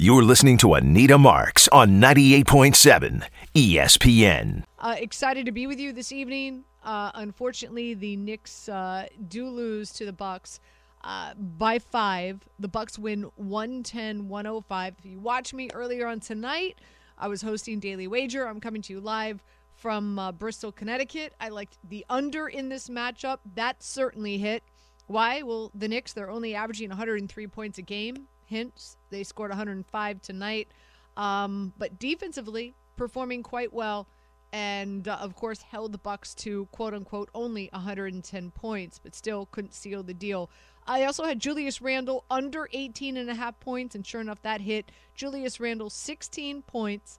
You're listening to Anita Marks on 98.7 ESPN. Uh, excited to be with you this evening. Uh, unfortunately, the Knicks uh, do lose to the Bucks uh, by five. The Bucks win 110-105. If you watch me earlier on tonight, I was hosting Daily Wager. I'm coming to you live from uh, Bristol, Connecticut. I liked the under in this matchup. That certainly hit. Why? Well, the Knicks, they're only averaging 103 points a game. Hence, they scored 105 tonight. Um, but defensively, performing quite well, and uh, of course held the Bucks to quote unquote only 110 points, but still couldn't seal the deal. I also had Julius Randle under 18 and a half points, and sure enough, that hit. Julius Randle 16 points,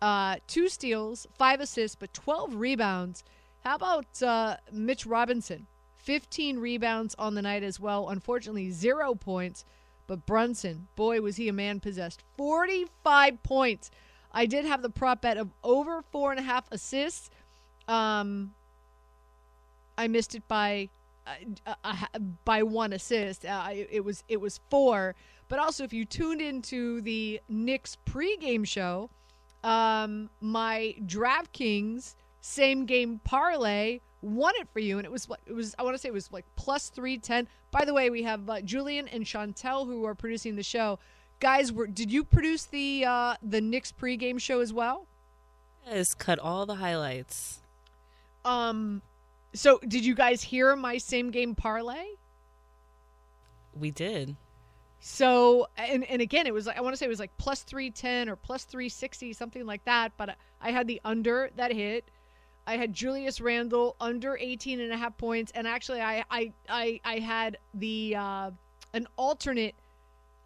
uh, two steals, five assists, but 12 rebounds. How about uh, Mitch Robinson? 15 rebounds on the night as well. Unfortunately, zero points. But Brunson, boy, was he a man possessed. 45 points. I did have the prop bet of over four and a half assists. Um, I missed it by uh, uh, by one assist. Uh, it was it was four. But also, if you tuned into the Knicks pregame show, um, my DraftKings same game parlay won it for you, and it was it was I want to say it was like plus three ten. By the way, we have uh, Julian and Chantel who are producing the show. Guys, were did you produce the uh, the Knicks pregame show as well? Yes, cut all the highlights. Um, so did you guys hear my same game parlay? We did. So and and again, it was like I want to say it was like plus three ten or plus three sixty, something like that. But I had the under that hit. I had Julius Randle under 18 and a half points, and actually, I I I, I had the uh, an alternate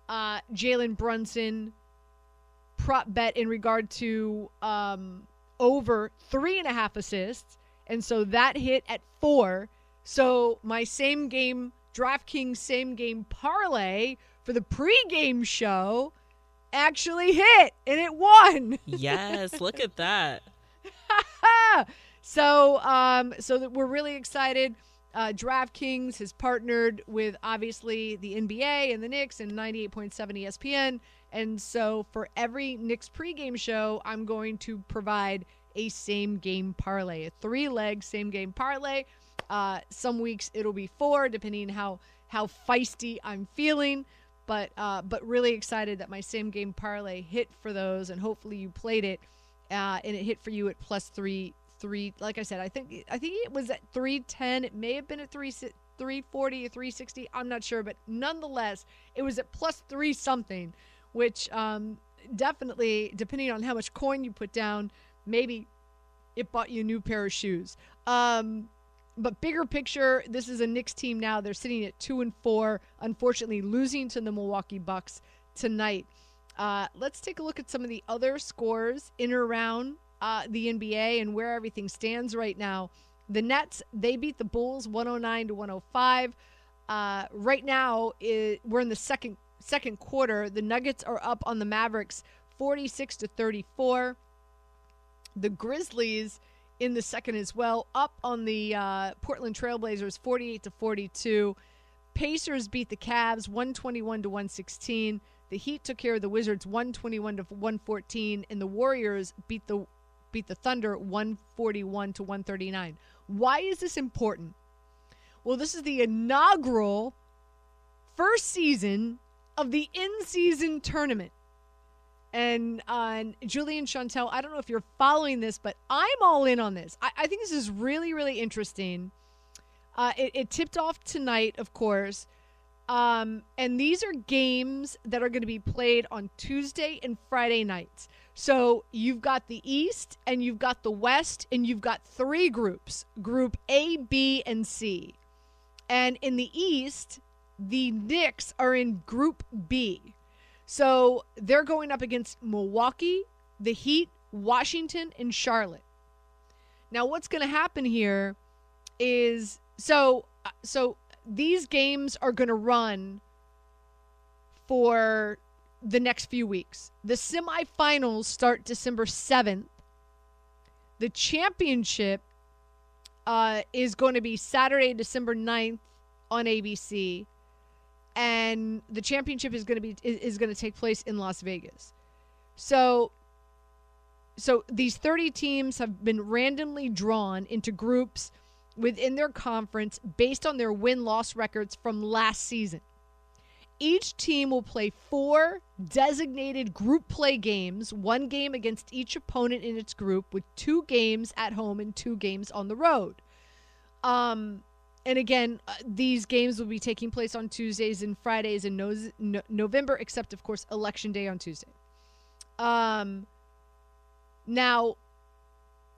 uh, Jalen Brunson prop bet in regard to um, over three and a half assists, and so that hit at four. So my same game DraftKings same game parlay for the pregame show actually hit, and it won. Yes, look at that. So, um, so that we're really excited. Uh, DraftKings has partnered with obviously the NBA and the Knicks and 98.7 ESPN. And so for every Knicks pregame show, I'm going to provide a same game parlay, a three leg same game parlay. Uh, some weeks it'll be four, depending how how feisty I'm feeling. But uh, but really excited that my same game parlay hit for those, and hopefully you played it, uh, and it hit for you at plus three three. Like I said, I think I think it was at three ten. It may have been at three three forty or three sixty. I'm not sure, but nonetheless, it was at plus three something, which um, definitely, depending on how much coin you put down, maybe it bought you a new pair of shoes. Um, but bigger picture, this is a Knicks team now. They're sitting at two and four. Unfortunately, losing to the Milwaukee Bucks tonight. Uh, let's take a look at some of the other scores in or around uh, the NBA and where everything stands right now. The Nets they beat the Bulls 109 to 105. Uh, right now it, we're in the second second quarter. The Nuggets are up on the Mavericks 46 to 34. The Grizzlies in the second as well, up on the uh, Portland Trailblazers 48 to 42. Pacers beat the Cavs 121 to 116. The Heat took care of the Wizards 121 to 114, and the Warriors beat the beat the Thunder 141 to 139. Why is this important? Well, this is the inaugural first season of the in-season tournament. And on uh, Julian Chantel, I don't know if you're following this, but I'm all in on this. I, I think this is really, really interesting. Uh, it, it, tipped off tonight, of course. Um, and these are games that are going to be played on Tuesday and Friday nights. So you've got the East and you've got the West, and you've got three groups Group A, B, and C. And in the East, the Knicks are in Group B. So they're going up against Milwaukee, the Heat, Washington, and Charlotte. Now, what's going to happen here is so so these games are going to run for the next few weeks. The semifinals start December 7th. The championship uh, is going to be Saturday, December 9th on ABC. and the championship is going to be is, is going to take place in Las Vegas. So so these 30 teams have been randomly drawn into groups within their conference based on their win-loss records from last season. Each team will play four designated group play games, one game against each opponent in its group, with two games at home and two games on the road. Um, and again, uh, these games will be taking place on Tuesdays and Fridays in no- no- November, except of course Election Day on Tuesday. Um, now,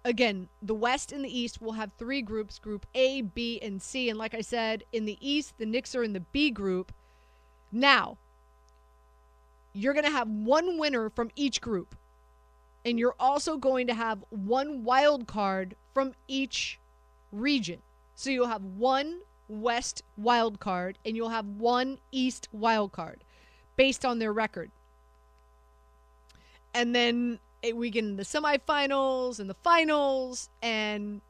again, the West and the East will have three groups: Group A, B, and C. And like I said, in the East, the Knicks are in the B group. Now, you're going to have one winner from each group. And you're also going to have one wild card from each region. So you'll have one West wild card and you'll have one East wild card based on their record. And then we get in the semifinals and the finals and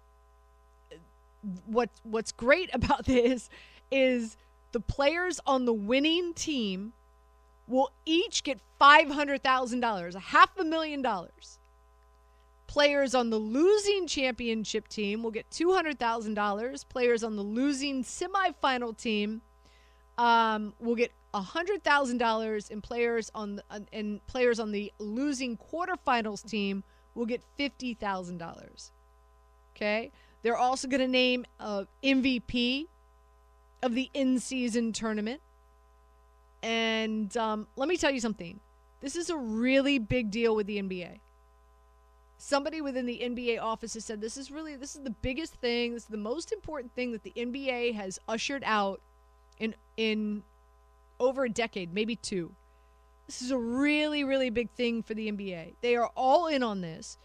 what what's great about this is the players on the winning team will each get $500,000, a half a million dollars. Players on the losing championship team will get $200,000. Players on the losing semifinal team um, will get $100,000 and players on the, uh, and players on the losing quarterfinals team will get $50,000. Okay? They're also going to name a MVP of the in-season tournament. And um, let me tell you something. This is a really big deal with the NBA. Somebody within the NBA office has said this is really this is the biggest thing. This is the most important thing that the NBA has ushered out in in over a decade, maybe two. This is a really really big thing for the NBA. They are all in on this.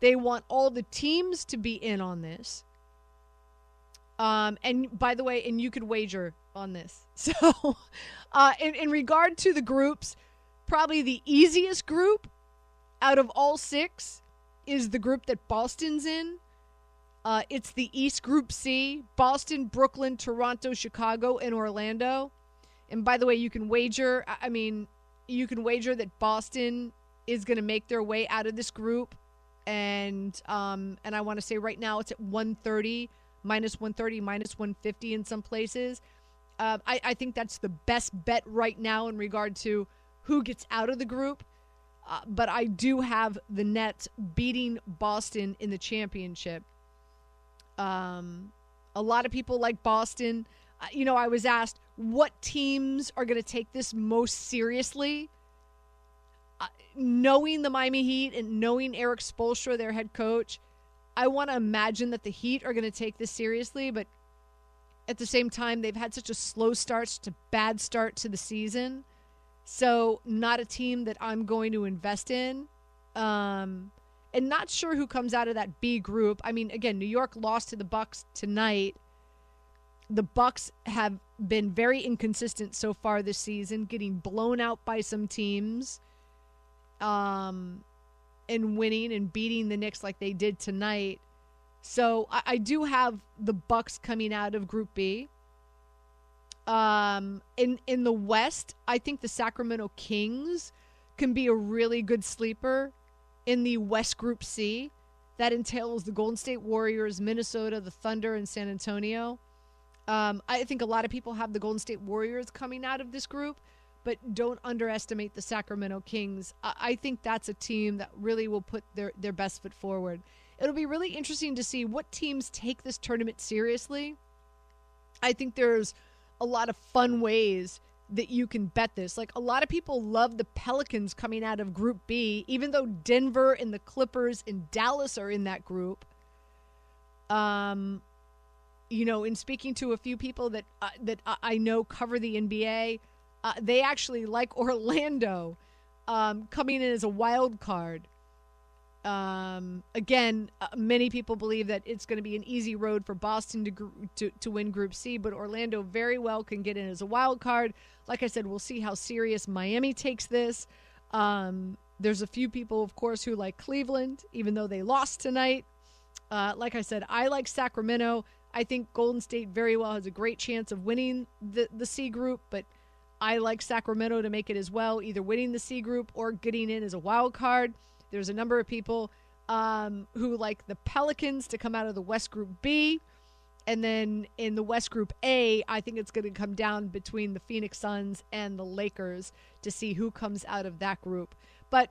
They want all the teams to be in on this. Um, and by the way, and you could wager on this. So, uh, in, in regard to the groups, probably the easiest group out of all six is the group that Boston's in. Uh, it's the East Group C Boston, Brooklyn, Toronto, Chicago, and Orlando. And by the way, you can wager, I mean, you can wager that Boston is going to make their way out of this group. And um, and I want to say right now it's at 130, minus 130, minus 150 in some places. Uh, I, I think that's the best bet right now in regard to who gets out of the group. Uh, but I do have the Nets beating Boston in the championship. Um, a lot of people like Boston. You know, I was asked what teams are going to take this most seriously. Uh, knowing the Miami Heat and knowing Erik Spoelstra, their head coach, I want to imagine that the Heat are going to take this seriously, but at the same time, they've had such a slow start, such a bad start to the season. So, not a team that I'm going to invest in. Um, and not sure who comes out of that B group. I mean, again, New York lost to the Bucks tonight. The Bucks have been very inconsistent so far this season, getting blown out by some teams, um, and winning and beating the Knicks like they did tonight. So I, I do have the Bucks coming out of Group B. Um, in in the West, I think the Sacramento Kings can be a really good sleeper in the West Group C. That entails the Golden State Warriors, Minnesota, the Thunder, and San Antonio. Um, I think a lot of people have the Golden State Warriors coming out of this group, but don't underestimate the Sacramento Kings. I, I think that's a team that really will put their, their best foot forward. It'll be really interesting to see what teams take this tournament seriously. I think there's a lot of fun ways that you can bet this. Like a lot of people love the Pelicans coming out of Group B, even though Denver and the Clippers and Dallas are in that group. Um, you know, in speaking to a few people that uh, that I know cover the NBA, uh, they actually like Orlando um, coming in as a wild card. Um, again, uh, many people believe that it's going to be an easy road for Boston to, gr- to to win Group C, but Orlando very well can get in as a wild card. Like I said, we'll see how serious Miami takes this. Um, there's a few people, of course, who like Cleveland, even though they lost tonight. Uh, like I said, I like Sacramento. I think Golden State very well has a great chance of winning the the C group, but I like Sacramento to make it as well, either winning the C group or getting in as a wild card. There's a number of people um, who like the Pelicans to come out of the West Group B. And then in the West Group A, I think it's going to come down between the Phoenix Suns and the Lakers to see who comes out of that group. But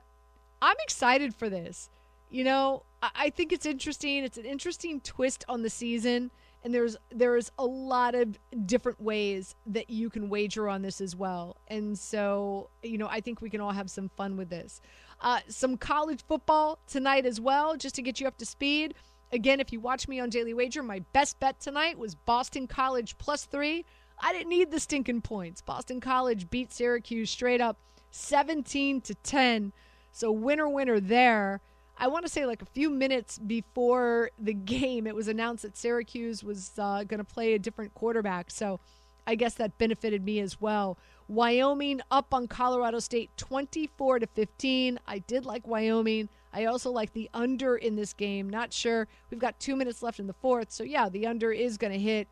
I'm excited for this. You know, I think it's interesting. It's an interesting twist on the season and there's there's a lot of different ways that you can wager on this as well. And so you know i think we can all have some fun with this. Uh, some college football tonight as well just to get you up to speed. Again if you watch me on daily wager my best bet tonight was boston college plus three. I didn't need the stinking points. Boston college beat syracuse straight up 17 to 10 so winner winner there I want to say like a few minutes before the game, it was announced that Syracuse was uh, going to play a different quarterback. So I guess that benefited me as well. Wyoming up on Colorado State 24 to 15. I did like Wyoming. I also like the under in this game. Not sure. We've got two minutes left in the fourth. So yeah, the under is going to hit.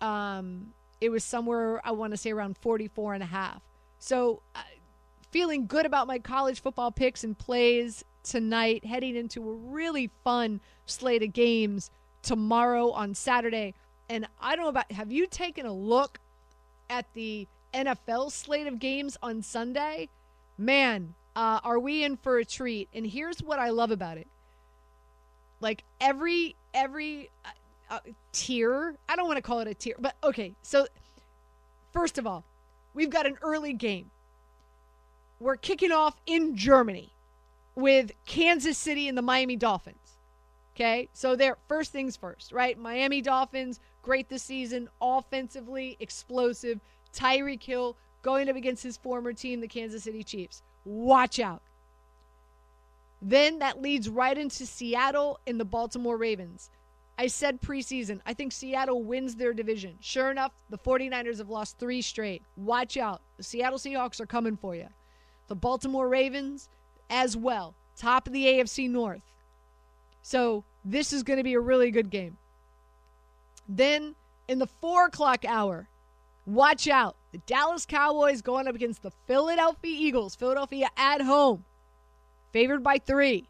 Um, it was somewhere, I want to say around 44 and a half. So uh, feeling good about my college football picks and plays tonight, heading into a really fun slate of games tomorrow on Saturday. And I don't know about have you taken a look at the NFL slate of games on Sunday? Man, uh, are we in for a treat? And here's what I love about it: like every every uh, uh, tier. I don't want to call it a tier, but okay. So first of all, we've got an early game. We're kicking off in Germany with Kansas City and the Miami Dolphins. Okay, so there, first things first, right? Miami Dolphins, great this season, offensively, explosive. Tyreek Hill going up against his former team, the Kansas City Chiefs. Watch out. Then that leads right into Seattle and the Baltimore Ravens. I said preseason, I think Seattle wins their division. Sure enough, the 49ers have lost three straight. Watch out. The Seattle Seahawks are coming for you. The Baltimore Ravens, as well. Top of the AFC North. So this is going to be a really good game. Then in the four o'clock hour, watch out. The Dallas Cowboys going up against the Philadelphia Eagles. Philadelphia at home, favored by three.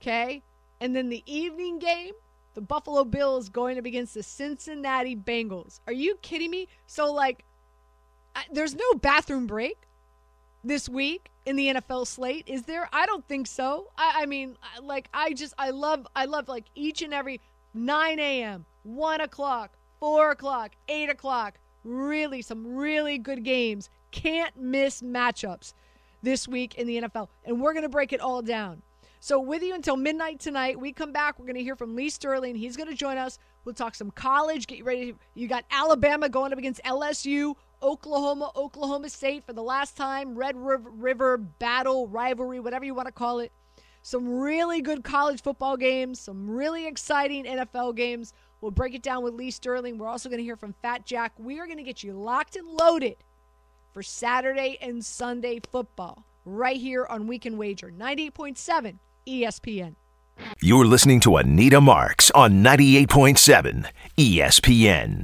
Okay. And then the evening game, the Buffalo Bills going up against the Cincinnati Bengals. Are you kidding me? So, like, I, there's no bathroom break this week in the NFL slate? Is there? I don't think so. I, I mean, like I just I love I love like each and every 9 a.m., 1 o'clock, 4 o'clock, 8 o'clock. Really, some really good games. Can't miss matchups this week in the NFL. And we're going to break it all down. So, with you until midnight tonight, we come back. We're going to hear from Lee Sterling. He's going to join us. We'll talk some college. Get you ready. You got Alabama going up against LSU. Oklahoma, Oklahoma State for the last time, Red River River battle, rivalry, whatever you want to call it. Some really good college football games, some really exciting NFL games. We'll break it down with Lee Sterling. We're also going to hear from Fat Jack. We are going to get you locked and loaded for Saturday and Sunday football right here on Weekend Wager 98.7 ESPN. You're listening to Anita Marks on 98.7 ESPN.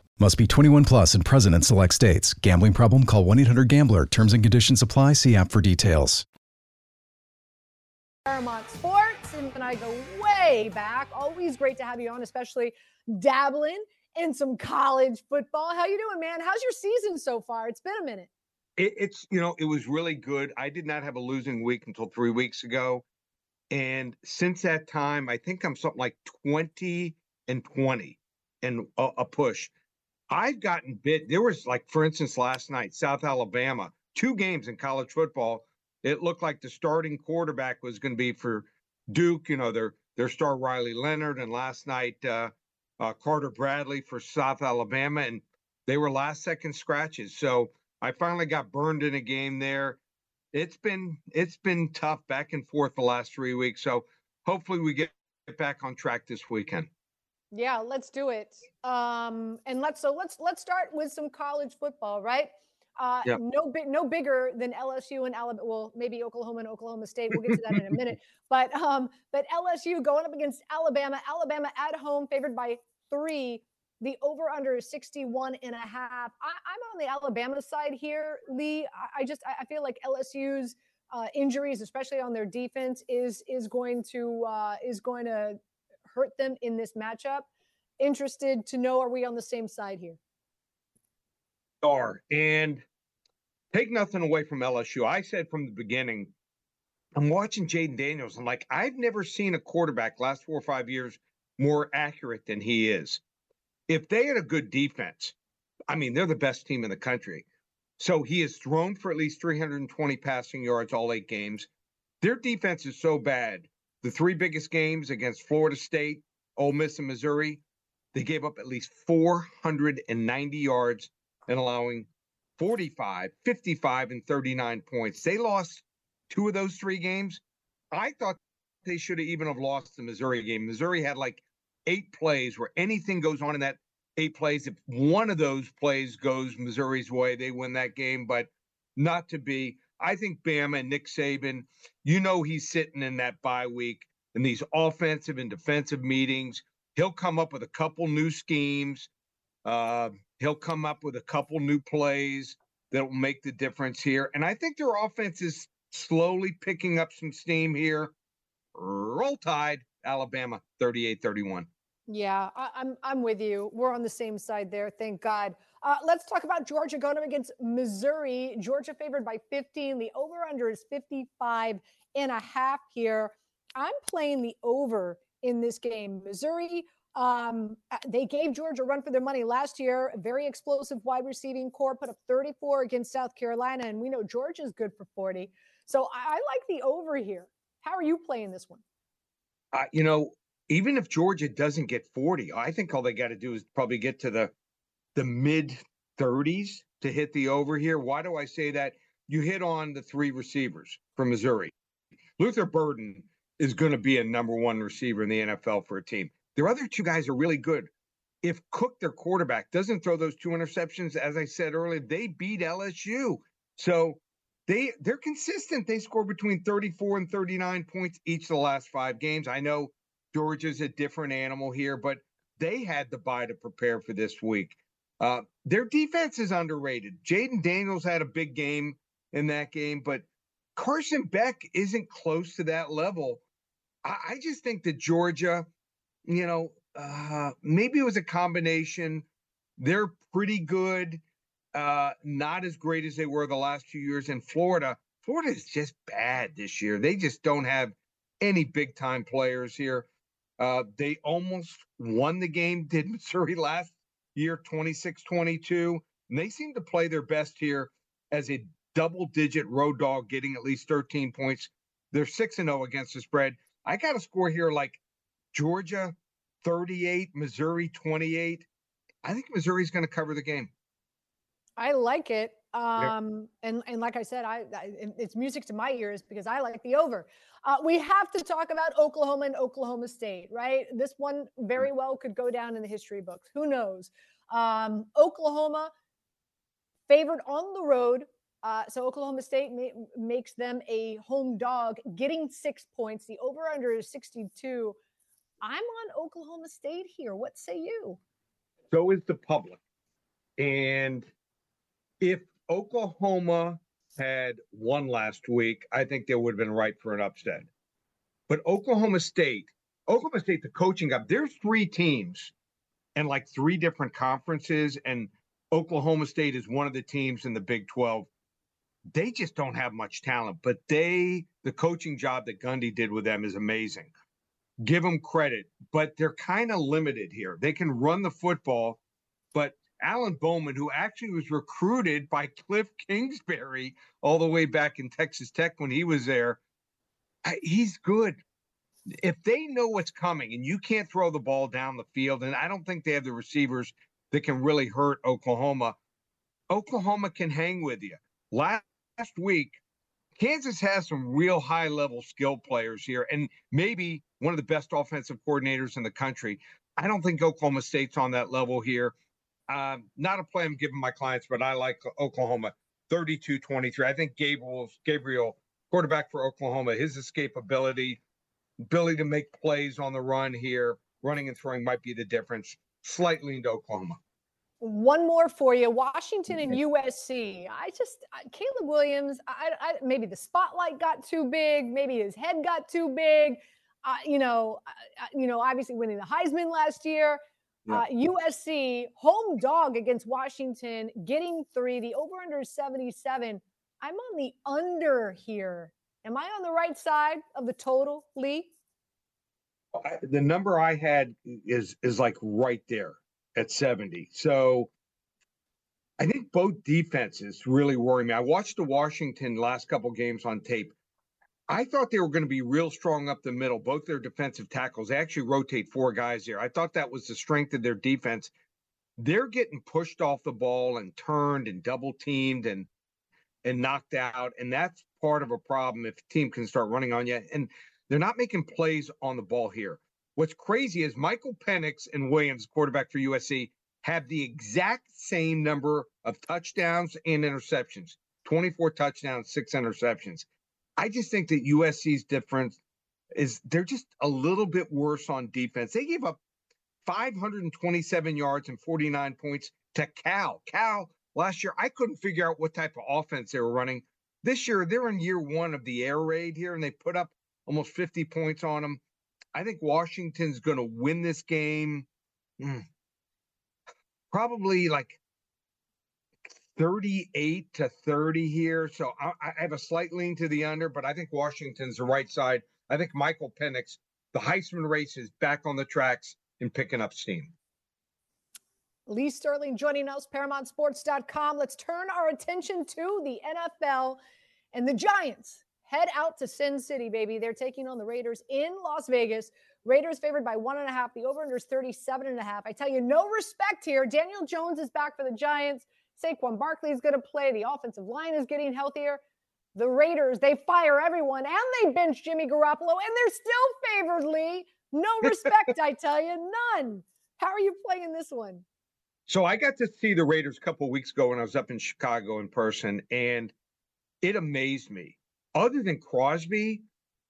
Must be 21 plus and present in select states. Gambling problem? Call 1 800 GAMBLER. Terms and conditions apply. See app for details. Paramount Sports, and I go way back. Always great to have you on, especially dabbling in some college football. How you doing, man? How's your season so far? It's been a minute. It, it's you know it was really good. I did not have a losing week until three weeks ago, and since that time, I think I'm something like twenty and twenty, and a, a push. I've gotten bit. There was like, for instance, last night, South Alabama, two games in college football. It looked like the starting quarterback was going to be for Duke. You know their their star Riley Leonard, and last night uh, uh, Carter Bradley for South Alabama, and they were last second scratches. So I finally got burned in a game there. It's been it's been tough back and forth the last three weeks. So hopefully we get back on track this weekend. Yeah, let's do it. Um, and let's so let's let's start with some college football, right? Uh, yep. No big, no bigger than LSU and Alabama. Well, maybe Oklahoma and Oklahoma State. We'll get to that in a minute. But um, but LSU going up against Alabama. Alabama at home, favored by three. The over under is 61 and a half. I, am on the Alabama side here, Lee. I, I just I feel like LSU's uh, injuries, especially on their defense, is is going to uh, is going to hurt them in this matchup. Interested to know, are we on the same side here? Are and take nothing away from LSU. I said from the beginning, I'm watching Jayden Daniels. I'm like, I've never seen a quarterback last four or five years more accurate than he is if they had a good defense, I mean, they're the best team in the country. So he has thrown for at least 320 passing yards all eight games. Their defense is so bad. The three biggest games against Florida State, Ole Miss, and Missouri, they gave up at least 490 yards and allowing 45, 55, and 39 points. They lost two of those three games. I thought they should have even have lost the Missouri game. Missouri had like eight plays where anything goes on in that eight plays. If one of those plays goes Missouri's way, they win that game, but not to be. I think Bama and Nick Saban, you know, he's sitting in that bye week in these offensive and defensive meetings. He'll come up with a couple new schemes. Uh, he'll come up with a couple new plays that will make the difference here. And I think their offense is slowly picking up some steam here. Roll Tide. Alabama 38 31. Yeah, I, am I'm, I'm with you. We're on the same side there. Thank God. Uh, let's talk about Georgia going up against Missouri. Georgia favored by 15. The over under is 55 and a half here. I'm playing the over in this game. Missouri, um, uh, they gave Georgia a run for their money last year. Very explosive wide receiving corps put up 34 against South Carolina, and we know Georgia's good for 40. So I, I like the over here. How are you playing this one? uh, you know, even if Georgia doesn't get 40, I think all they got to do is probably get to the the mid 30s to hit the over here. Why do I say that? You hit on the three receivers from Missouri. Luther Burden is going to be a number one receiver in the NFL for a team. Their other two guys are really good. If Cook, their quarterback, doesn't throw those two interceptions, as I said earlier, they beat LSU. So they they're consistent. They score between 34 and 39 points each of the last five games. I know Georgia's a different animal here, but they had the bye to prepare for this week. Uh, their defense is underrated. Jayden Daniels had a big game in that game, but Carson Beck isn't close to that level. I, I just think that Georgia, you know, uh, maybe it was a combination. They're pretty good uh, not as great as they were the last few years in Florida. Florida is just bad this year. They just don't have any big time players here. Uh, they almost won the game, did Missouri last year, 26 22. And they seem to play their best here as a double digit road dog, getting at least 13 points. They're 6 0 against the spread. I got a score here like Georgia 38, Missouri 28. I think Missouri's going to cover the game. I like it. Um, and, and like I said, I, I, it's music to my ears because I like the over. Uh, we have to talk about Oklahoma and Oklahoma State, right? This one very well could go down in the history books. Who knows? Um, Oklahoma favored on the road. Uh, so Oklahoma State ma- makes them a home dog, getting six points. The over under is 62. I'm on Oklahoma State here. What say you? So is the public. And if Oklahoma had won last week, I think they would have been right for an upset. But Oklahoma State, Oklahoma State, the coaching up, there's three teams and like three different conferences, and Oklahoma State is one of the teams in the Big 12. They just don't have much talent, but they, the coaching job that Gundy did with them is amazing. Give them credit, but they're kind of limited here. They can run the football, but Alan Bowman, who actually was recruited by Cliff Kingsbury all the way back in Texas Tech when he was there, he's good. If they know what's coming and you can't throw the ball down the field, and I don't think they have the receivers that can really hurt Oklahoma, Oklahoma can hang with you. Last week, Kansas has some real high level skill players here and maybe one of the best offensive coordinators in the country. I don't think Oklahoma State's on that level here. Um, not a play I'm giving my clients, but I like Oklahoma 32 23. I think Gabriel, Gabriel, quarterback for Oklahoma, his escapability, ability to make plays on the run here, running and throwing might be the difference. Slightly into Oklahoma. One more for you Washington and USC. I just, Caleb Williams, I, I, maybe the spotlight got too big, maybe his head got too big. Uh, you know, uh, you know, obviously winning the Heisman last year. Uh, USC home dog against Washington, getting three. The over under 77. I'm on the under here. Am I on the right side of the total, Lee? I, the number I had is is like right there at 70. So I think both defenses really worry me. I watched the Washington last couple games on tape. I thought they were going to be real strong up the middle, both their defensive tackles. They actually rotate four guys there. I thought that was the strength of their defense. They're getting pushed off the ball and turned and double teamed and and knocked out. And that's part of a problem if a team can start running on you. And they're not making plays on the ball here. What's crazy is Michael Penix and Williams, quarterback for USC, have the exact same number of touchdowns and interceptions 24 touchdowns, six interceptions. I just think that USC's difference is they're just a little bit worse on defense. They gave up 527 yards and 49 points to Cal. Cal last year, I couldn't figure out what type of offense they were running. This year, they're in year one of the air raid here, and they put up almost 50 points on them. I think Washington's going to win this game. Mm, probably like 38 to 30 here. So I, I, have a slight lean to the under, but I think Washington's the right side. I think Michael Penix, the Heisman race is back on the tracks and picking up steam. Lee Sterling joining us, ParamountSports.com. Let's turn our attention to the NFL and the Giants. Head out to Sin City, baby. They're taking on the Raiders in Las Vegas. Raiders favored by one and a half. The over-under is 37 and a half. I tell you, no respect here. Daniel Jones is back for the Giants. Saquon Barkley is going to play. The offensive line is getting healthier. The Raiders, they fire everyone and they bench Jimmy Garoppolo and they're still favored, Lee. No respect, I tell you, none. How are you playing this one? So I got to see the Raiders a couple weeks ago when I was up in Chicago in person, and it amazed me. Other than Crosby,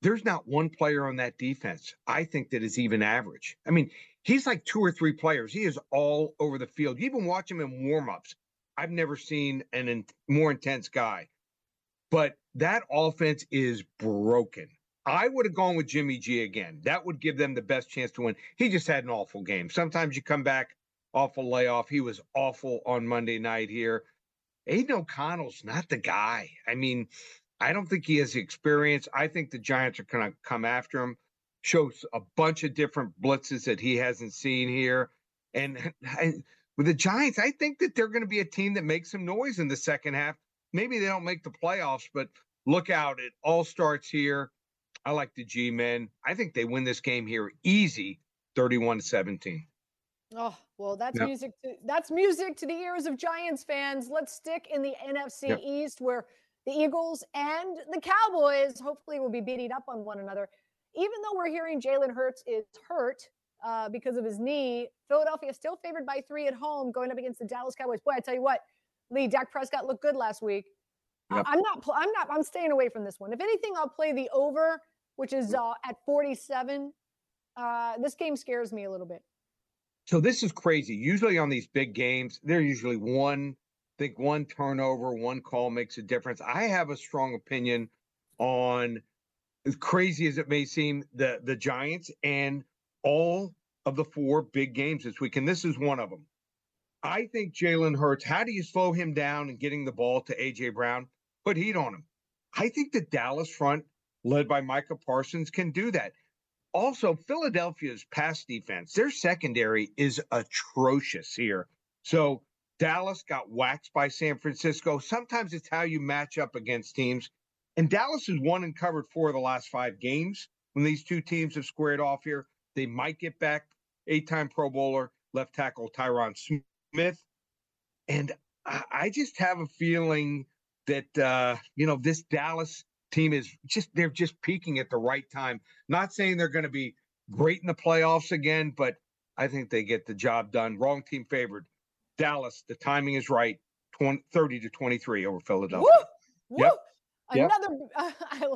there's not one player on that defense I think that is even average. I mean, he's like two or three players. He is all over the field. You even watch him in warmups. I've never seen an in, more intense guy. But that offense is broken. I would have gone with Jimmy G again. That would give them the best chance to win. He just had an awful game. Sometimes you come back off a layoff. He was awful on Monday night here. Aidan O'Connell's not the guy. I mean, I don't think he has the experience. I think the Giants are going to come after him. Shows a bunch of different blitzes that he hasn't seen here. And, and with the Giants, I think that they're going to be a team that makes some noise in the second half. Maybe they don't make the playoffs, but look out. It all starts here. I like the G men. I think they win this game here easy, 31 to 17. Oh, well, that's yep. music to, that's music to the ears of Giants fans. Let's stick in the NFC yep. East where the Eagles and the Cowboys hopefully will be beating up on one another. Even though we're hearing Jalen Hurts is hurt, uh, because of his knee. Philadelphia still favored by three at home going up against the Dallas Cowboys. Boy, I tell you what, Lee, Dak Prescott looked good last week. Yep. I'm not. I'm not. I'm staying away from this one. If anything, I'll play the over, which is uh, at 47. Uh, this game scares me a little bit. So this is crazy. Usually on these big games, they're usually one. I think one turnover, one call makes a difference. I have a strong opinion on, as crazy as it may seem, the the Giants and all of the four big games this week, and this is one of them. I think Jalen Hurts, how do you slow him down and getting the ball to A.J. Brown? Put heat on him. I think the Dallas front, led by Micah Parsons, can do that. Also, Philadelphia's pass defense, their secondary is atrocious here. So Dallas got waxed by San Francisco. Sometimes it's how you match up against teams. And Dallas has won and covered four of the last five games when these two teams have squared off here. They might get back eight time Pro Bowler left tackle Tyron Smith. And I just have a feeling that, uh, you know, this Dallas team is just, they're just peaking at the right time. Not saying they're going to be great in the playoffs again, but I think they get the job done. Wrong team favored. Dallas, the timing is right. 20, 30 to 23 over Philadelphia. Woo! Woo! Yep. Another, yep. I,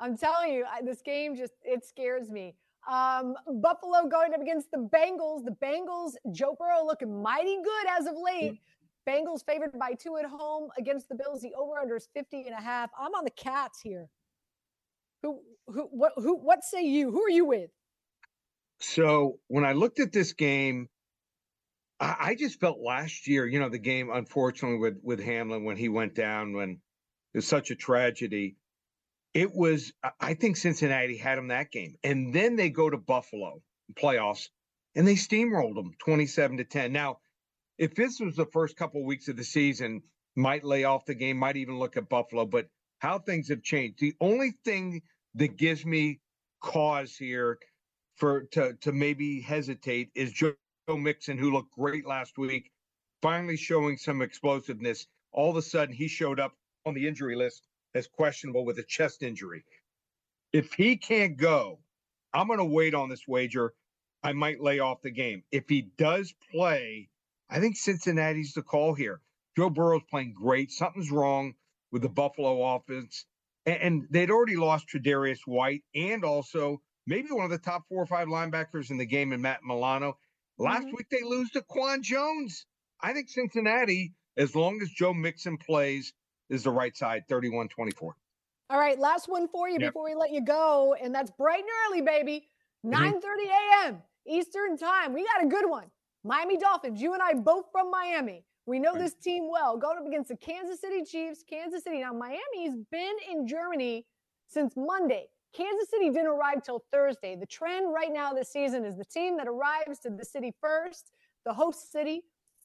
I'm telling you, I, this game just, it scares me. Um, Buffalo going up against the Bengals. The Bengals, Joe Burrow looking mighty good as of late. Bengals favored by two at home against the Bills. The over-under is 50 and a half. I'm on the Cats here. Who, who, what, who, what say you? Who are you with? So when I looked at this game, I, I just felt last year, you know, the game, unfortunately, with with Hamlin when he went down, when it was such a tragedy it was I think Cincinnati had them that game, and then they go to Buffalo playoffs, and they steamrolled them twenty-seven to ten. Now, if this was the first couple of weeks of the season, might lay off the game, might even look at Buffalo, but how things have changed. The only thing that gives me cause here for to to maybe hesitate is Joe Mixon, who looked great last week, finally showing some explosiveness. All of a sudden, he showed up on the injury list as questionable with a chest injury. If he can't go, I'm going to wait on this wager. I might lay off the game. If he does play, I think Cincinnati's the call here. Joe Burrow's playing great. Something's wrong with the Buffalo offense. And, and they'd already lost Tre'Davious White and also maybe one of the top four or five linebackers in the game in Matt Milano. Last mm-hmm. week they lose DaQuan Jones. I think Cincinnati, as long as Joe Mixon plays, is the right side, 31 24. All right, last one for you yep. before we let you go. And that's bright and early, baby. 9 30 a.m. Eastern time. We got a good one. Miami Dolphins. You and I both from Miami. We know this team well. Going up against the Kansas City Chiefs. Kansas City. Now, Miami's been in Germany since Monday. Kansas City didn't arrive till Thursday. The trend right now this season is the team that arrives to the city first, the host city,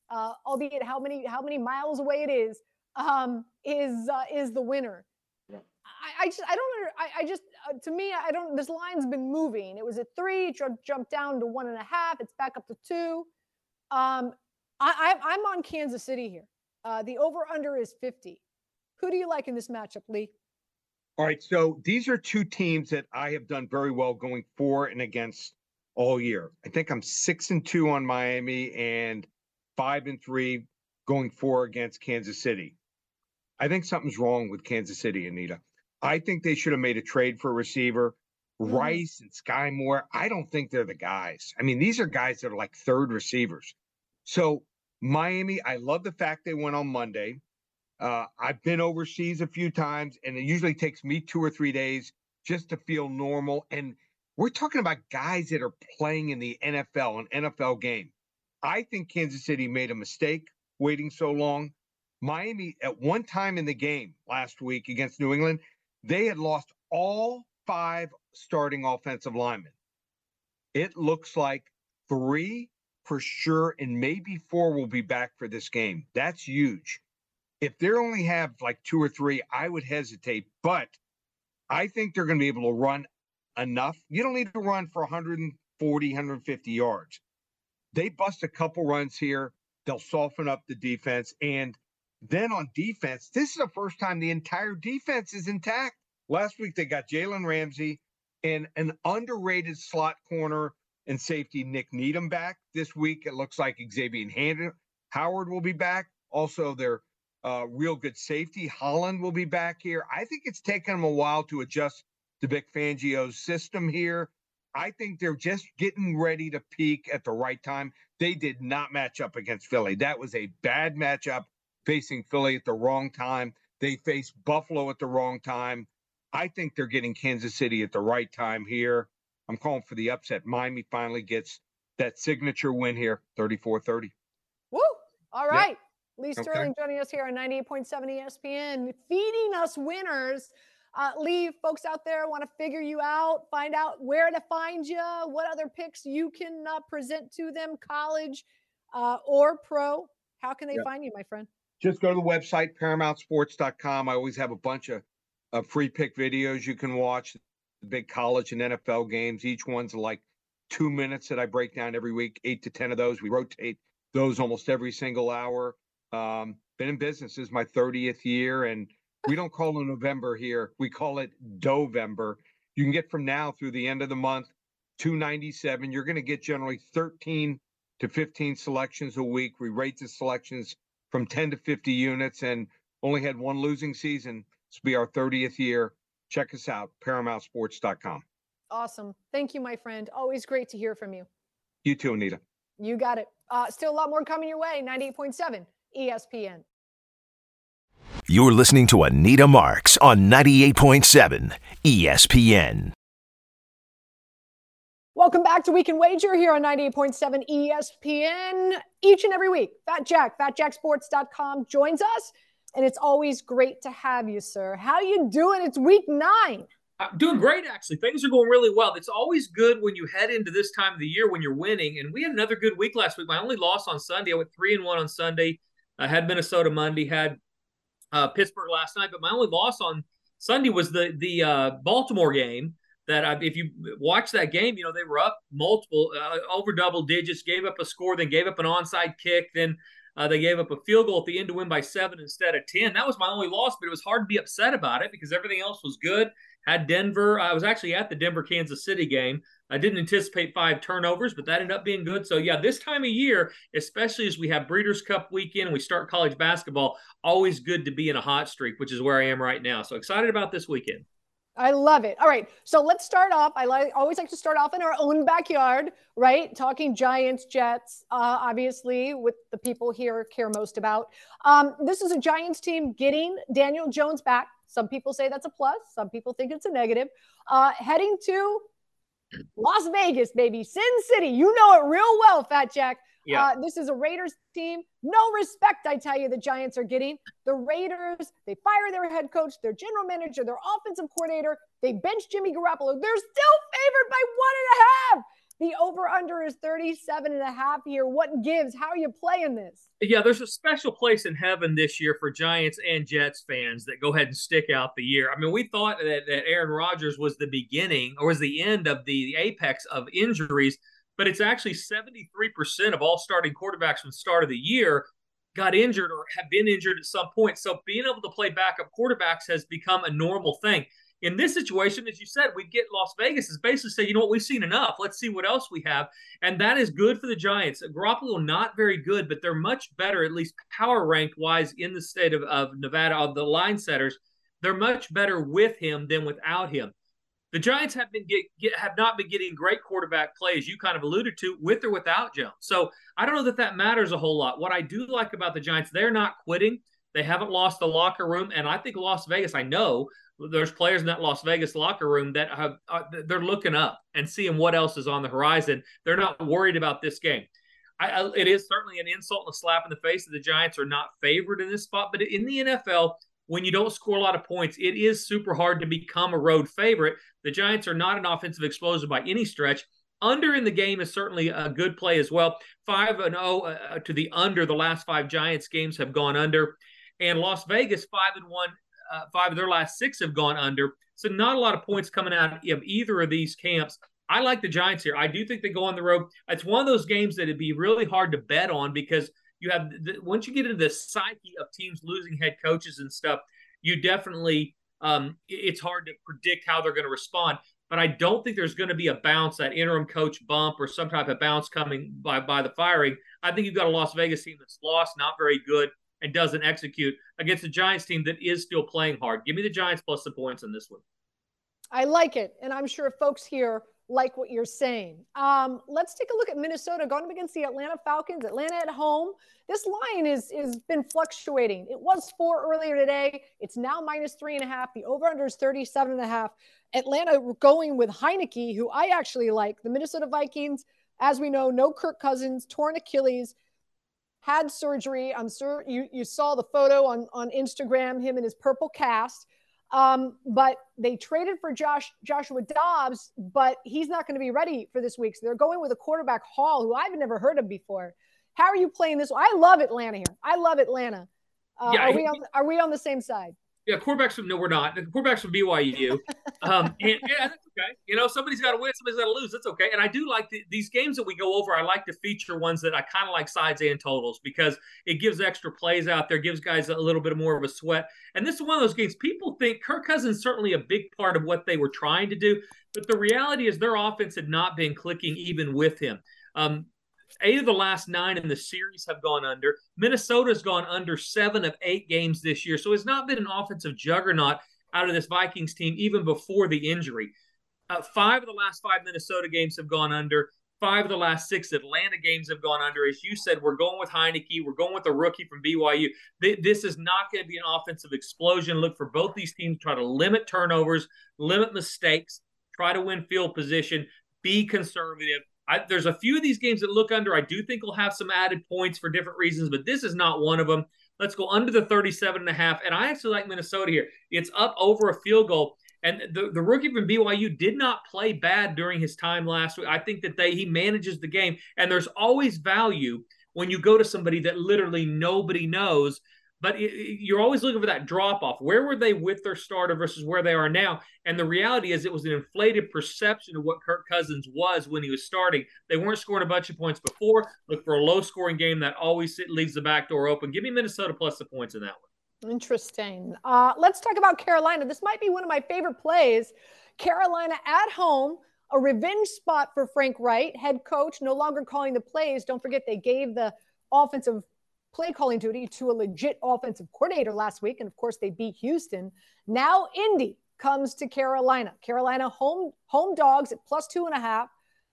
uh, albeit how many how many miles away it is, um, is uh, is the winner. I, I, just I don't I, I just uh, to me I don't this line's been moving. It was at three, jumped jumped down to one and a half. It's back up to two. Um, I, I am on Kansas City here. Uh, the over under is 50. Who do you like in this matchup, Lee? All right, so these are two teams that I have done very well going for and against all year. I think I'm six and two on Miami and five and three going for against Kansas City. I think something's wrong with Kansas City, Anita. I think they should have made a trade for a receiver. Mm-hmm. Rice and Skyy Moore, I don't think they're the guys. I mean, these are guys that are like third receivers. So, Miami, I love the fact they went on Monday. Uh, I've been overseas a few times, and it usually takes me two or three days just to feel normal. And we're talking about guys that are playing in the NFL, an NFL game. I think Kansas City made a mistake waiting so long. Miami, at one time in the game last week against New England, they had lost all five starting offensive linemen. It looks like three for sure, and maybe four will be back for this game. That's huge. If they only have like two or three, I would hesitate, but I think they're going to be able to run enough. You don't need to run for 140, 150 yards. They bust a couple runs here. They'll soften up the defense. And then on defense, this is the first time the entire defense is intact. Last week they got Jalen Ramsey and an underrated slot corner and safety Nik Needham back. This week it looks like Xavier Howard will be back. Also, their uh, real good safety Holland will be back here. I think it's taken them a while to adjust to Vic Fangio's system here. I think they're just getting ready to peak at the right time. They did not match up against Philly. That was a bad matchup facing Philly at the wrong time. They face Buffalo at the wrong time. I think they're getting Kansas City at the right time here. I'm calling for the upset. Miami finally gets that signature win here, 34-30. Woo! All right. Yep. Lee Okay. Sterling joining us here on 98.7 ESPN, feeding us winners. Uh, Lee, folks out there want to figure you out, find out where to find you, what other picks you can uh, present to them, college uh, or pro. How can they Yep. find you, my friend? Just go to the website, paramountsports.com. I always have a bunch of, of free pick videos you can watch, the big college and NFL games. Each one's like two minutes that I break down every week, eight to 10 of those. We rotate those almost every single hour. Um, been in business this is my 30th year, and we don't call it November here. We call it Dovember. You can get from now through the end of the month, 297. You're going to get generally 13 to 15 selections a week. We rate the selections from 10 to 50 units and only had one losing season. This will be our 30th year. Check us out, paramountsports.com. Awesome. Thank you, my friend. Always great to hear from you. You too, Anita. You got it. Uh, still a lot more coming your way. 98.7 ESPN. You're listening to Anita Marks on 98.7 ESPN. Welcome back to Weekend Wager here on 98.7 ESPN. Each and every week, Fat Jack, fatjacksports.com joins us. And it's always great to have you, sir. How you doing? It's week nine. I'm doing great, actually. Things are going really well. It's always good when you head into this time of the year when you're winning. And we had another good week last week. My only loss on Sunday, I went three and one on Sunday. I had Minnesota Monday, had uh, Pittsburgh last night, but my only loss on Sunday was the the uh, Baltimore game. That if you watch that game, you know they were up multiple uh, over double digits, gave up a score, then gave up an onside kick, then uh, they gave up a field goal at the end to win by seven instead of ten. That was my only loss, but it was hard to be upset about it because everything else was good. Had Denver. I was actually at the Denver Kansas City game. I didn't anticipate five turnovers, but that ended up being good. So yeah, this time of year, especially as we have Breeders' Cup weekend and we start college basketball, always good to be in a hot streak, which is where I am right now. So excited about this weekend. I love it. All right, so let's start off. I like always like to start off in our own backyard, right? Talking Giants, Jets, uh, obviously, with the people here care most about. Um, this is a Giants team getting Daniel Jones back. Some people say that's a plus. Some people think it's a negative. Uh, heading to Las Vegas, baby, Sin City. You know it real well, Fat Jack. Yeah. Uh, this is a Raiders team. No respect, I tell you, the Giants are getting. The Raiders, they fire their head coach, their general manager, their offensive coordinator. They bench Jimmy Garoppolo. They're still favored by one and a half. The over under is 37 and a half here. What gives? How are you playing this? Yeah, there's a special place in heaven this year for Giants and Jets fans that go ahead and stick out the year. I mean, we thought that, that Aaron Rodgers was the beginning or was the end of the, the apex of injuries, but it's actually 73% of all starting quarterbacks from the start of the year got injured or have been injured at some point. So being able to play backup quarterbacks has become a normal thing. In this situation, as you said, we get Las Vegas is basically saying, you know what, we've seen enough. Let's see what else we have. And that is good for the Giants. Garoppolo, not very good, but they're much better, at least power ranked wise, in the state of, of Nevada, of the line setters. They're much better with him than without him. The Giants have been get, get, have not been getting great quarterback play, as you kind of alluded to, with or without Jones. So I don't know that that matters a whole lot. What I do like about the Giants, they're not quitting. They haven't lost the locker room, and I think Las Vegas. I know there's players in that Las Vegas locker room that have uh, they're looking up and seeing what else is on the horizon. They're not worried about this game. I, I, it is certainly an insult and a slap in the face that the Giants are not favored in this spot, but in the NFL, when you don't score a lot of points, it is super hard to become a road favorite. The Giants are not an offensive explosive by any stretch. Under in the game is certainly a good play as well. Five and zero uh, to the under. The last five Giants games have gone under, and Las Vegas five and one. Uh, five of their last six have gone under. So not a lot of points coming out of either of these camps. I like the Giants here. I do think they go on the road. It's one of those games that it'd be really hard to bet on because you have the, once you get into the psyche of teams losing head coaches and stuff, you definitely um, it's hard to predict how they're going to respond. But I don't think there's going to be a bounce, that interim coach bump, or some type of bounce coming by by the firing. I think you've got a Las Vegas team that's lost, not very good, and doesn't execute against a Giants team that is still playing hard. Give me the Giants plus the points in this one. I like it, and I'm sure folks here like what you're saying. Um, let's take a look at Minnesota going up against the Atlanta Falcons. Atlanta at home. This line is is been fluctuating. It was four earlier today. It's now minus three and a half. The over under is 37 and a half. Atlanta going with Heinicke, who I actually like. The Minnesota Vikings As we know, no Kirk Cousins, torn Achilles, had surgery. I'm sure you, you saw the photo on, on Instagram, him in his purple cast. Um, but they traded for Josh Joshua Dobbs, but he's not going to be ready for this week. So they're going with a quarterback Hall, who I've never heard of before. How are you playing this? I love Atlanta here. I love Atlanta. Uh, yeah, are we on, are we on the same side? Yeah, quarterbacks from no, we're not. The quarterbacks from BYU. Um, and, yeah, that's okay. You know, somebody's got to win, somebody's got to lose. That's okay. And I do like the, these games that we go over. I like to feature ones that I kind of like sides and totals because it gives extra plays out there, gives guys a little bit more of a sweat. And this is one of those games. People think Kirk Cousins certainly a big part of what they were trying to do, but the reality is their offense had not been clicking even with him. Um, Eight of the last nine in the series have gone under. Minnesota's gone under seven of eight games this year. So it's not been an offensive juggernaut out of this Vikings team even before the injury. Uh, five of the last five Minnesota games have gone under. Five of the last six Atlanta games have gone under. As you said, we're going with Heinicke. We're going with a rookie from BYU. This is not going to be an offensive explosion. Look for both these teams try to limit turnovers, limit mistakes, try to win field position, be conservative. I, there's a few of these games that look under. I do think will have some added points for different reasons, but this is not one of them. Let's go under the 37 and a half. And I actually like Minnesota here. It's up over a field goal. And the, the rookie from BYU did not play bad during his time last week. I think that they he manages the game. And there's always value when you go to somebody that literally nobody knows but it, you're always looking for that drop off. Where were they with their starter versus where they are now? And the reality is, it was an inflated perception of what Kirk Cousins was when he was starting. They weren't scoring a bunch of points before. Look for a low scoring game that always leaves the back door open. Give me Minnesota plus the points in that one. Interesting. Uh, let's talk about Carolina. This might be one of my favorite plays. Carolina at home, a revenge spot for Frank Reich, head coach, no longer calling the plays. Don't forget, they gave the offensive play calling duty to a legit offensive coordinator last week. And of course, they beat Houston. Now, Indy comes to Carolina. Carolina home home dogs at plus two and a half.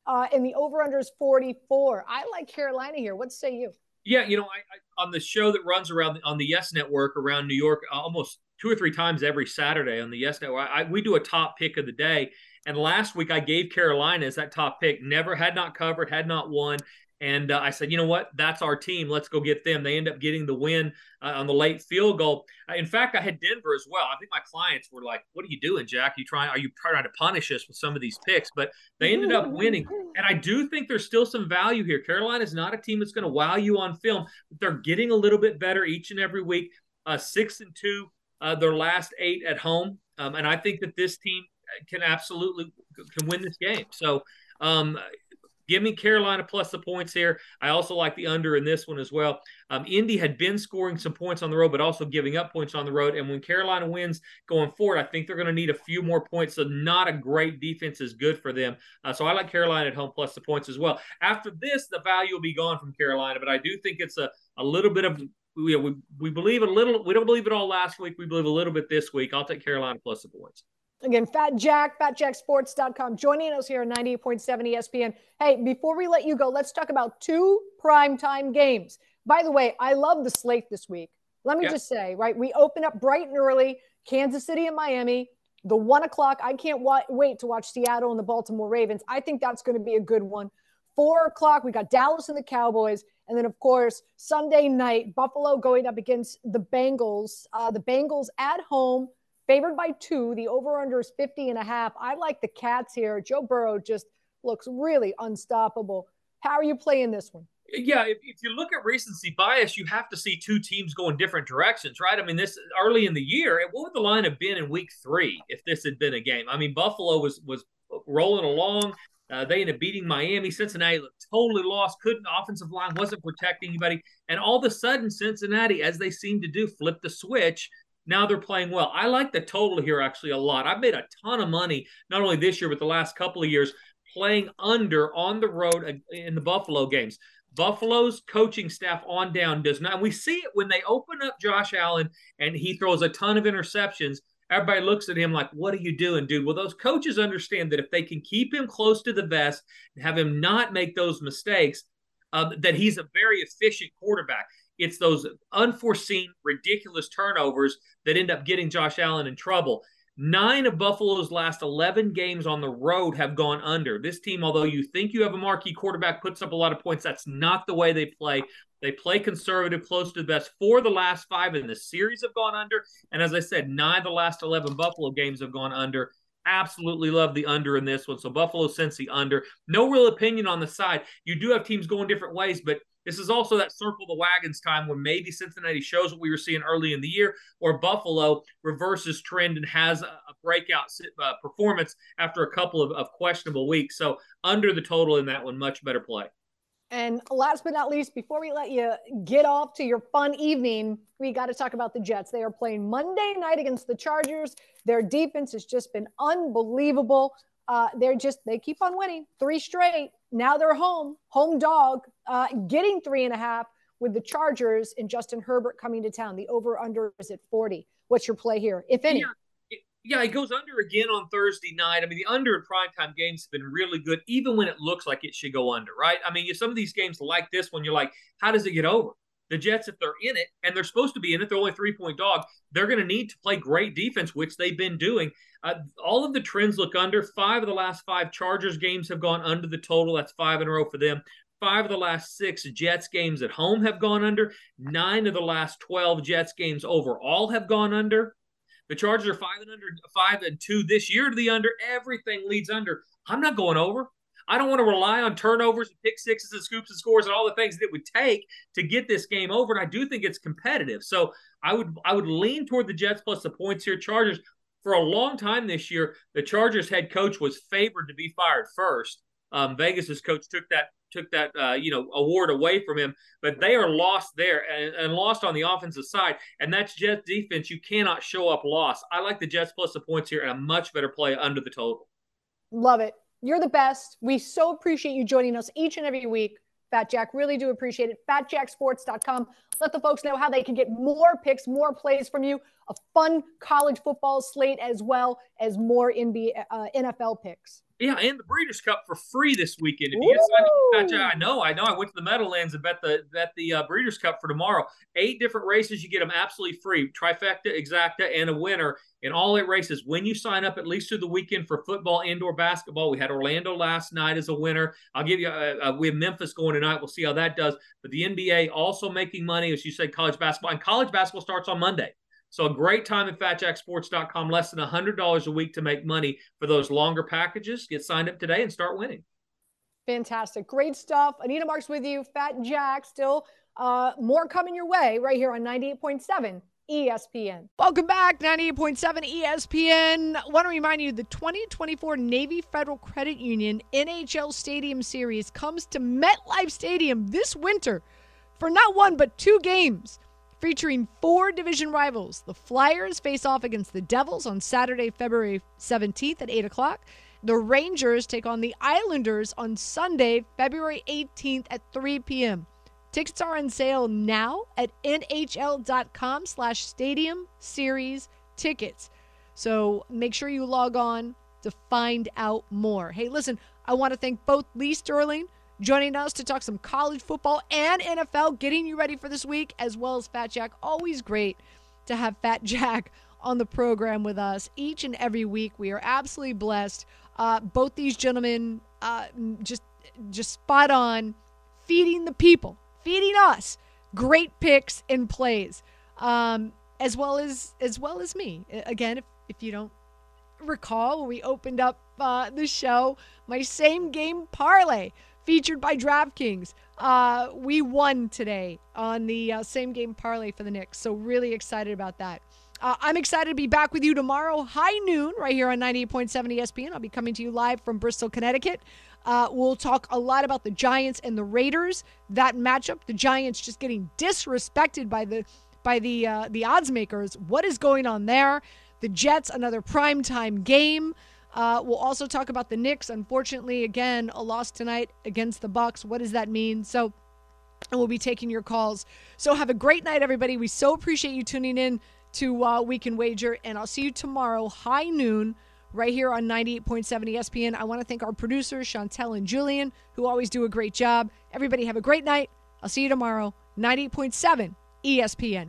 Uh, and the over under is 44. I like Carolina here. What say you? Yeah, you know, I, I, on the show that runs around on the Yes Network around New York, uh, almost two or three times every Saturday on the Yes Network, I, we do a top pick of the day. And last week I gave Carolina as that top pick. Never had not covered, had not won. And uh, I said, you know what? That's our team. Let's go get them. They end up getting the win uh, on the late field goal. Uh, in fact, I had Denver as well. I think my clients were like, "What are you doing, Jack? You trying? Are you trying to punish us with some of these picks?" But they ended up winning. And I do think there's still some value here. Carolina is not a team that's going to wow you on film, they're getting a little bit better each and every week. Uh, six and two, uh, their last eight at home, um, and I think that this team can absolutely can win this game. So. Um, Give me Carolina plus the points here. I also like the under in this one as well. Um, Indy had been scoring some points on the road, but also giving up points on the road. And when Carolina wins going forward, I think they're going to need a few more points. So, not a great defense is good for them. Uh, so, I like Carolina at home plus the points as well. After this, the value will be gone from Carolina, but I do think it's a, a little bit of we, we, we believe a little. We don't believe it all last week. We believe a little bit this week. I'll take Carolina plus the points. Again, Fat Jack, fatjacksports.com, joining us here on 98.7 ESPN. Hey, before we let you go, let's talk about two primetime games. By the way, I love the slate this week. Let me just say, right, we open up bright and early, Kansas City and Miami. The one o'clock, I can't wa- wait to watch Seattle and the Baltimore Ravens. I think that's going to be a good one. Four o'clock, we got Dallas and the Cowboys. And then, of course, Sunday night, Buffalo going up against the Bengals. Uh, the Bengals at home favored by two. The over under is 50 and a half. I like the Cats here. Joe Burrow just looks really unstoppable. How are you playing this one? Yeah, if, if you look at recency bias, you have to see two teams going different directions, right? I mean, this early in the year, what would the line have been in week three if this had been a game? I mean, Buffalo was was rolling along. Uh, they ended up beating Miami. Cincinnati totally lost. Couldn't offensive line wasn't protecting anybody, and all of a sudden, Cincinnati, as they seem to do, flipped the switch now they're playing well. I like the total here actually a lot. I've made a ton of money, not only this year, but the last couple of years, playing under on the road in the Buffalo games. Buffalo's coaching staff on down does not. We see it when they open up Josh Allen and he throws a ton of interceptions. Everybody looks at him like, What are you doing, dude? Well, those coaches understand that if they can keep him close to the vest and have him not make those mistakes, uh, that he's a very efficient quarterback. It's those unforeseen, ridiculous turnovers that end up getting Josh Allen in trouble. Nine of Buffalo's last 11 games on the road have gone under. This team, although you think you have a marquee quarterback, puts up a lot of points. That's not the way they play. They play conservative, close to the best. Four of the last five in the series have gone under. And as I said, nine of the last 11 Buffalo games have gone under. Absolutely love the under in this one. So Buffalo Cincy under. No real opinion on the side. You do have teams going different ways, but this is also that circle the wagons time when maybe Cincinnati shows what we were seeing early in the year, or Buffalo reverses trend and has a breakout uh, performance after a couple of, of questionable weeks. So under the total in that one, much better play. And last but not least, before we let you get off to your fun evening, we got to talk about the Jets. They are playing Monday night against the Chargers. Their defense has just been unbelievable. Uh, they're just, they keep on winning three straight. Now they're home, home dog, uh, getting three and a half with the Chargers and Justin Herbert coming to town. The over under is at 40. What's your play here, if any? Yeah yeah, it goes under again on Thursday night. I mean, the under in primetime games have been really good, even when it looks like it should go under, right? I mean, some of these games like this one, you're like, how does it get over? The Jets, if they're in it, and they're supposed to be in it, they're only three point dog. They're going to need to play great defense, which they've been doing. Uh, all of the trends look under. Five of the last five Chargers games have gone under the total. That's five in a row for them. Five of the last six Jets games at home have gone under. Nine of the last 12 Jets games overall have gone under. The Chargers are five and under, five and two this year to the under. Everything leads under. I'm not going over. I don't want to rely on turnovers and pick sixes and scoops and scores and all the things that it would take to get this game over. And I do think it's competitive. So I would I would lean toward the Jets plus the points here. Chargers for a long time this year, the Chargers head coach was favored to be fired first. Um, Vegas's coach took that took that uh, you know award away from him. But they are lost there and, and, lost on the offensive side, and that's Jets defense. You cannot show up loss. I like the Jets plus the points here, and a much better play under the total. Love it. You're the best. We so appreciate you joining us each and every week. Fat Jack, really do appreciate it. FatJackSports.com. Let the folks know how they can get more picks, more plays from you, a fun college football slate, as well as more NBA, uh, NFL picks. Yeah, and the Breeders' Cup for free this weekend. If you get signed up, I know, I know. I went to the Meadowlands and bet the bet the uh, Breeders' Cup for tomorrow. Eight different races, you get them absolutely free. Trifecta, exacta, and a winner in all eight races. When you sign up, at least through the weekend for football, indoor basketball, we had Orlando last night as a winner. I'll give you. A, a, we have Memphis going tonight. We'll see how that does. But the NBA also making money, as you said, college basketball, and college basketball starts on Monday. So a great time at fatjacksports.com, less than $100 a week to make money for those longer packages. Get signed up today and start winning. Fantastic. Great stuff. Anita Marks with you, Fat Jack, still uh, more coming your way right here on 98.7 ESPN. Welcome back, 98.7 ESPN. I want to remind you the 2024 Navy Federal Credit Union NHL Stadium Series comes to MetLife Stadium this winter for not one but two games featuring four division rivals. The Flyers face off against the Devils on Saturday, February 17th at 8 o'clock. The Rangers take on the Islanders on Sunday, February 18th at 3 p.m. Tickets are on sale now at nhl.com slash stadium series tickets. So make sure you log on to find out more. Hey, listen, I want to thank both Lee Sterling – joining us to talk some college football and NFL, getting you ready for this week, as well as Fat Jack. Always great to have Fat Jack on the program with us each and every week. We are absolutely blessed. Uh, both these gentlemen uh, just just spot on, feeding the people, feeding us great picks and plays, um, as well as as well as me. Again, if if you don't recall, when we opened up uh, the show, my same game parlay featured by DraftKings. Uh, we won today on the uh, same game parlay for the Knicks, so really excited about that. Uh, I'm excited to be back with you tomorrow, high noon, right here on 98.7 ESPN. I'll be coming to you live from Bristol, Connecticut. Uh, we'll talk a lot about the Giants and the Raiders. That matchup, the Giants just getting disrespected by the by the uh, the odds makers. What is going on there? The Jets, another primetime game. Uh, we'll also talk about the Knicks. Unfortunately, again, a loss tonight against the Bucks. What does that mean? So, and we'll be taking your calls. So have a great night, everybody. We so appreciate you tuning in to uh, Weekend Wager, and I'll see you tomorrow, high noon, right here on 98.7 ESPN. I want to thank our producers, Chantel and Julian, who always do a great job. Everybody have a great night. I'll see you tomorrow, 98.7 ESPN.